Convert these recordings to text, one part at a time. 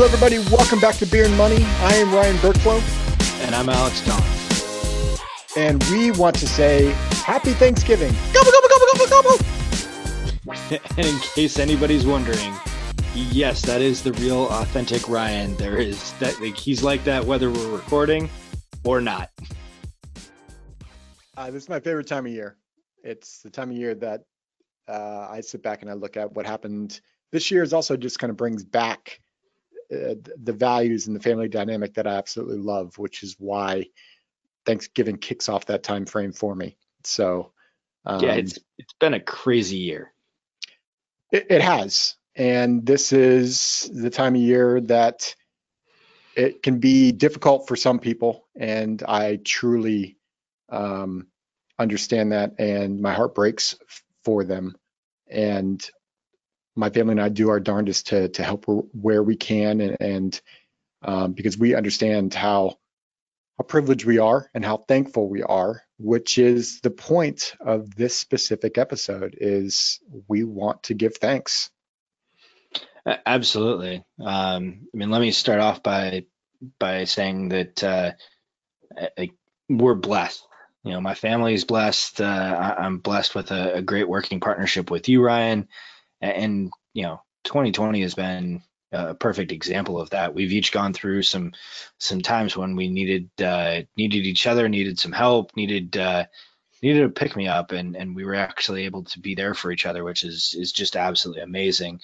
Hello, everybody. Welcome back to Beer and Money. I am Ryan Burklo. And I'm Alex Don. And we want to say Happy Thanksgiving. Gobble, gobble, gobble, gobble, gobble. and in case anybody's wondering, yes, that is the real authentic Ryan. There is that like, he's like that whether we're recording or not. Uh, this is my favorite time of year. It's the time of year that uh, I sit back and I look at what happened this year. Is also just kind of brings back the values and the family dynamic that I absolutely love, which is why Thanksgiving kicks off that time frame for me. So um, yeah, it's it's been a crazy year. It, it has, and this is the time of year that it can be difficult for some people, and I truly um, understand that, and my heart breaks for them. And my family and I do our darndest to to help where we can, and, and um, because we understand how how privileged we are and how thankful we are, which is the point of this specific episode. Is we want to give thanks. Absolutely. Um, I mean, let me start off by by saying that uh, we're blessed. You know, my family is blessed. Uh, I'm blessed with a, a, great working partnership with you, Ryan and you know 2020 has been a perfect example of that. We've each gone through some some times when we needed uh, needed each other, needed some help, needed uh, needed a pick me up, and and we were actually able to be there for each other, which is is just absolutely amazing.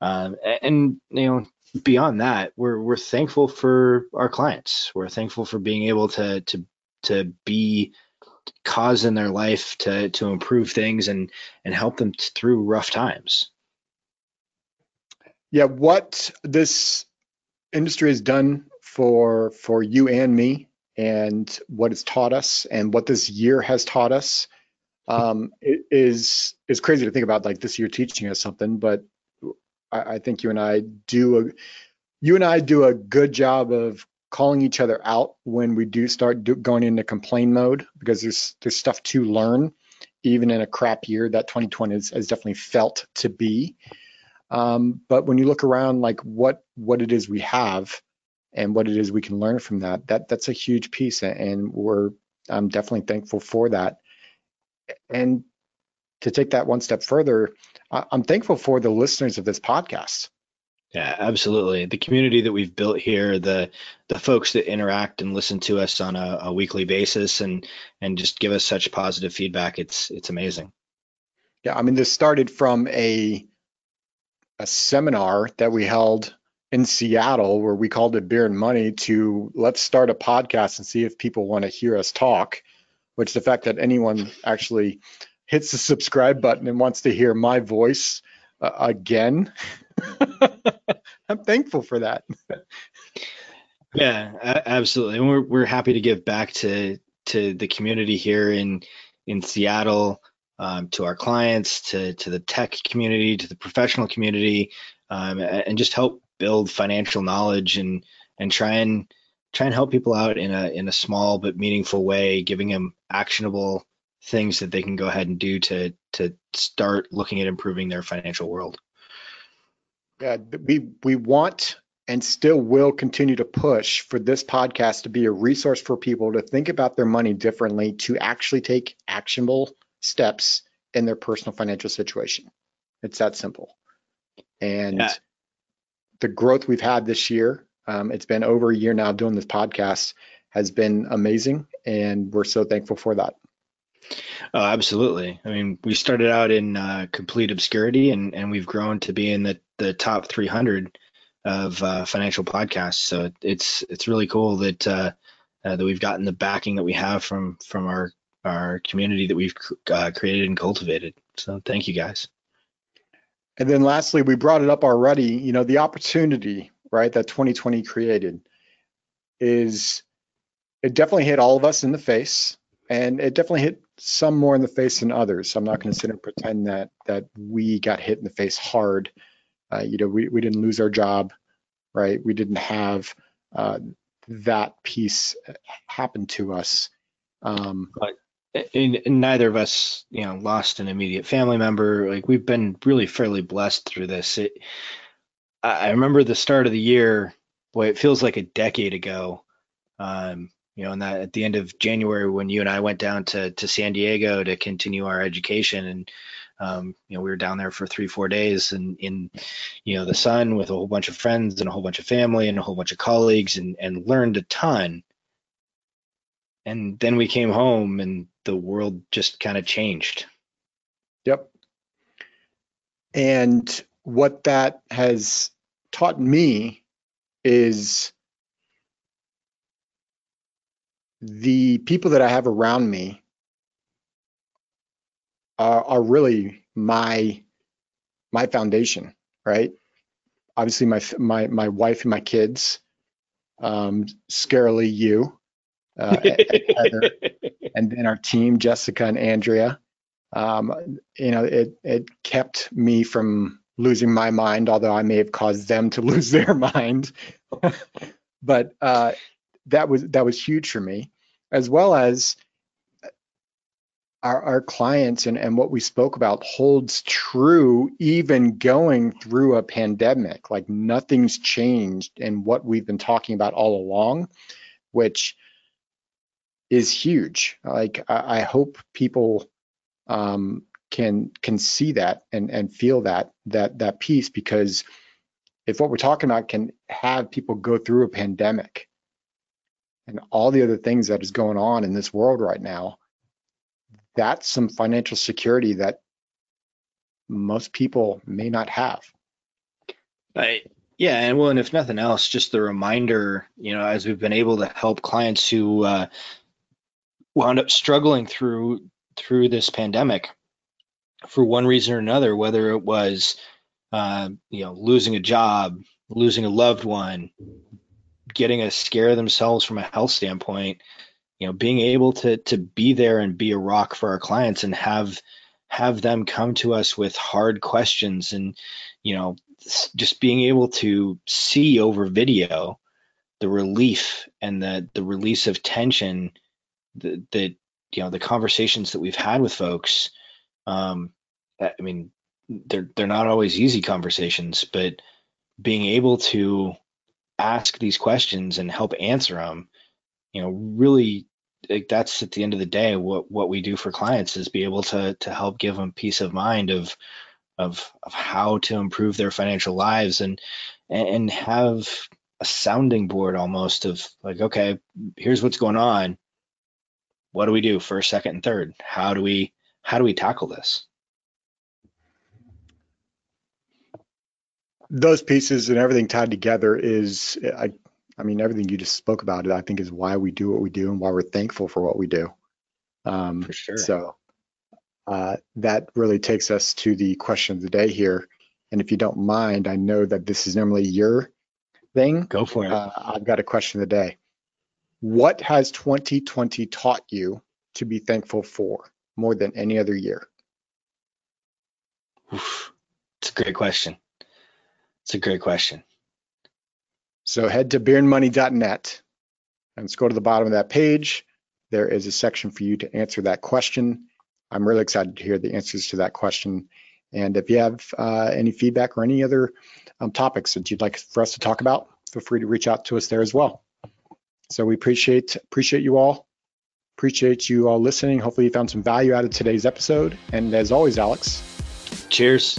Um, and you know, beyond that, we're we're thankful for our clients. We're thankful for being able to to to be cause in their life to to improve things and and help them through rough times. Yeah, what this industry has done for for you and me, and what it's taught us, and what this year has taught us, um, is is crazy to think about. Like this year teaching us something, but I, I think you and I do a you and I do a good job of calling each other out when we do start do, going into complain mode because there's there's stuff to learn even in a crap year that 2020 is, has definitely felt to be. Um, but when you look around like what what it is we have and what it is we can learn from that that that's a huge piece and we're i'm definitely thankful for that. And to take that one step further i'm thankful for the listeners of this podcast yeah, absolutely. The community that we've built here, the the folks that interact and listen to us on a, a weekly basis, and and just give us such positive feedback. It's it's amazing. Yeah, I mean, this started from a a seminar that we held in Seattle where we called it Beer and Money to let's start a podcast and see if people want to hear us talk. Which the fact that anyone actually hits the subscribe button and wants to hear my voice uh, again I'm thankful for that. yeah, absolutely. And we're we're happy to give back to to the community here in in Seattle, um, to our clients, to to the tech community, to the professional community, um, and just help build financial knowledge and and try and try and help people out in a in a small but meaningful way, giving them actionable things that they can go ahead and do to to start looking at improving their financial world. Yeah, we we want and still will continue to push for this podcast to be a resource for people to think about their money differently, to actually take actionable steps in their personal financial situation. It's that simple. And yeah. the growth we've had this year, um, it's been over a year now doing this podcast, has been amazing. And we're so thankful for that. Oh, absolutely. I mean, we started out in uh, complete obscurity, and and we've grown to be in the the top 300 of uh, financial podcasts. So it's it's really cool that uh, uh, that we've gotten the backing that we have from from our our community that we've uh, created and cultivated. So thank you guys. And then lastly, we brought it up already. You know, the opportunity right that 2020 created is it definitely hit all of us in the face and it definitely hit some more in the face than others. So I'm not going to sit and pretend that that we got hit in the face hard. Uh, you know, we, we didn't lose our job, right? We didn't have uh, that piece happen to us. Um, but and neither of us, you know, lost an immediate family member. Like we've been really fairly blessed through this. It, I remember the start of the year. Boy, it feels like a decade ago. Um, you know, and that at the end of January when you and I went down to to San Diego to continue our education, and um, you know, we were down there for three, four days, and in you know the sun with a whole bunch of friends and a whole bunch of family and a whole bunch of colleagues, and and learned a ton. And then we came home, and the world just kind of changed. Yep. And what that has taught me is the people that I have around me are, are really my my foundation, right? Obviously, my my my wife and my kids, um, scarily you, uh, Heather, and then our team, Jessica and Andrea. Um, you know, it it kept me from losing my mind, although I may have caused them to lose their mind. but uh, that was that was huge for me, as well as our, our clients and, and what we spoke about holds true even going through a pandemic. Like nothing's changed in what we've been talking about all along, which is huge. Like I, I hope people um, can can see that and and feel that that that piece because if what we're talking about can have people go through a pandemic and all the other things that is going on in this world right now that's some financial security that most people may not have Right. yeah and well and if nothing else just the reminder you know as we've been able to help clients who uh, wound up struggling through through this pandemic for one reason or another, whether it was uh, you know losing a job, losing a loved one, getting a scare themselves from a health standpoint, you know, being able to to be there and be a rock for our clients and have have them come to us with hard questions and you know just being able to see over video the relief and the the release of tension that, that you know the conversations that we've had with folks um, I mean, they're they're not always easy conversations, but being able to ask these questions and help answer them, you know, really like that's at the end of the day what what we do for clients is be able to to help give them peace of mind of of of how to improve their financial lives and and have a sounding board almost of like okay here's what's going on. What do we do first second and third? How do we how do we tackle this those pieces and everything tied together is I I mean everything you just spoke about it I think is why we do what we do and why we're thankful for what we do. Um, for sure. So uh, that really takes us to the question of the day here. And if you don't mind, I know that this is normally your thing. Go for it. Uh, I've got a question of the day. What has 2020 taught you to be thankful for more than any other year? It's a great question. It's a great question. So head to beerandmoney.net and scroll to the bottom of that page. There is a section for you to answer that question. I'm really excited to hear the answers to that question. And if you have uh, any feedback or any other um, topics that you'd like for us to talk about, feel free to reach out to us there as well. So we appreciate appreciate you all. Appreciate you all listening. Hopefully you found some value out of today's episode. And as always, Alex. Cheers.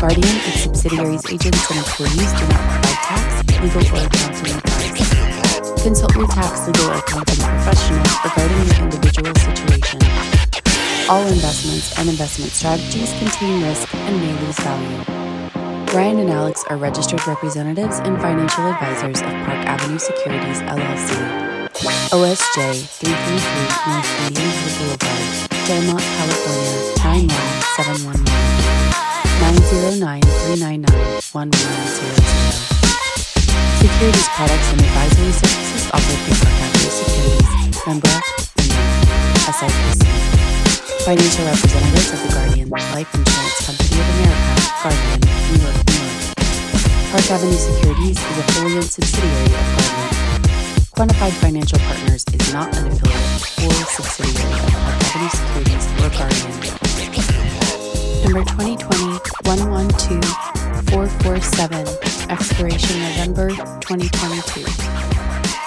Guardian, its subsidiaries, agents, and employees do not provide tax, legal, or accounting advice. Consult your tax, legal, or accounting professional regarding your individual situation. All investments and investment strategies contain risk and may lose value. Brian and Alex are registered representatives and financial advisors of Park Avenue Securities LLC. OSJ 333 North Indian Boulevard, Claremont, California 91711. 90 409 399 1100. Securities products and advisory services offered through Avenue Securities, member SIPC. Financial representatives of the Guardian Life Insurance Company of America, Guardian, New York, New York. Park Avenue Securities is a fully owned subsidiary of Guardian. Quantified Financial Partners is not an affiliate or subsidiary of Park Avenue Securities or Guardian. Number 2020 112447, expiration November 2022.